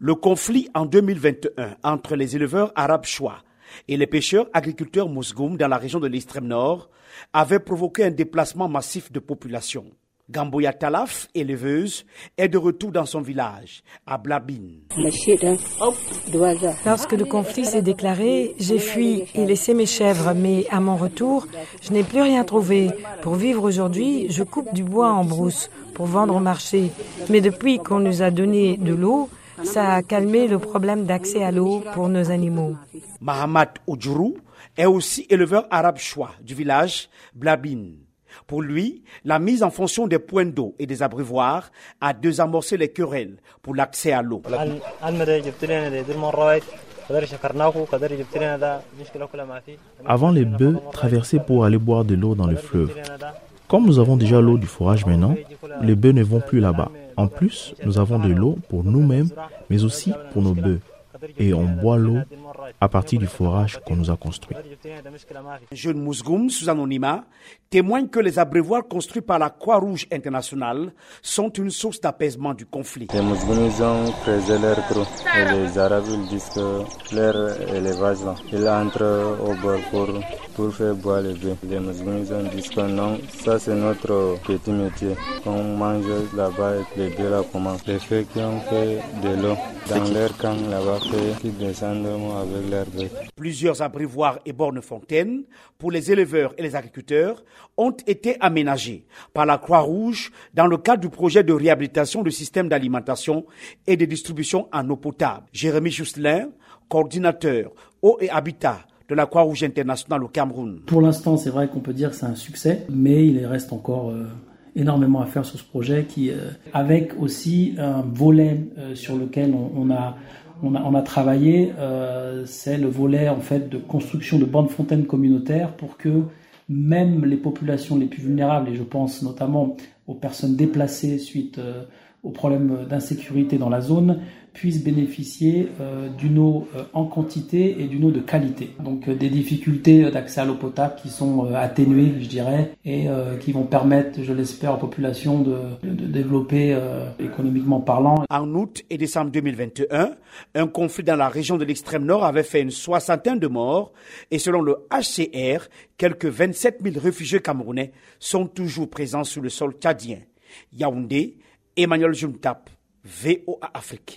Le conflit en 2021 entre les éleveurs arabes choix et les pêcheurs agriculteurs mousgoum dans la région de l'extrême nord avait provoqué un déplacement massif de population. Gamboya Talaf, éleveuse, est de retour dans son village, à Blabine. Lorsque le conflit s'est déclaré, j'ai fui et laissé mes chèvres, mais à mon retour, je n'ai plus rien trouvé. Pour vivre aujourd'hui, je coupe du bois en brousse pour vendre au marché. Mais depuis qu'on nous a donné de l'eau, ça a calmé le problème d'accès à l'eau pour nos animaux. Mahamat Oudjourou est aussi éleveur arabe choix du village Blabine. Pour lui, la mise en fonction des points d'eau et des abreuvoirs a désamorcé les querelles pour l'accès à l'eau. Avant, les bœufs traversaient pour aller boire de l'eau dans le fleuve. Comme nous avons déjà l'eau du forage maintenant, les bœufs ne vont plus là-bas. En plus, nous avons de l'eau pour nous-mêmes, mais aussi pour nos bœufs. Et on boit l'eau à partir du forage qu'on nous a construit. Jeune Mousgoum, sous anonymat, témoigne que les abreuvoirs construits par la Croix-Rouge internationale sont une source d'apaisement du conflit. Les Mousgoumis ont creusé leur trou et les Arabes disent que leur élevage là, il entre au bord pour, pour faire boire les bœufs. Les Mousgoumis disent que non, ça c'est notre petit métier. On mange là-bas et les bœufs là commencent. Les feux qui ont fait de l'eau dans leur camp là-bas, qui descendent avec Plusieurs abreuvoirs et bornes fontaines pour les éleveurs et les agriculteurs ont été aménagés par la Croix-Rouge dans le cadre du projet de réhabilitation du système d'alimentation et de distribution en eau potable. Jérémy Justelin, coordinateur eau et habitat de la Croix-Rouge internationale au Cameroun. Pour l'instant, c'est vrai qu'on peut dire que c'est un succès, mais il reste encore euh, énormément à faire sur ce projet qui, euh, avec aussi un volet euh, sur lequel on a on a, on a travaillé, euh, c'est le volet en fait de construction de bornes fontaines communautaires pour que même les populations les plus vulnérables, et je pense notamment aux personnes déplacées suite euh, aux problèmes d'insécurité dans la zone, puissent bénéficier euh, d'une eau euh, en quantité et d'une eau de qualité. Donc euh, des difficultés d'accès à l'eau potable qui sont atténuées, je dirais, et qui vont permettre, je l'espère, aux populations de, de développer économiquement parlant. En août et décembre 2021, un conflit dans la région de l'extrême nord avait fait une soixantaine de morts et selon le HCR, quelques 27 000 réfugiés camerounais sont toujours présents sur le sol tchadien. Yaoundé, Emmanuel Juntap, VOA Afrique.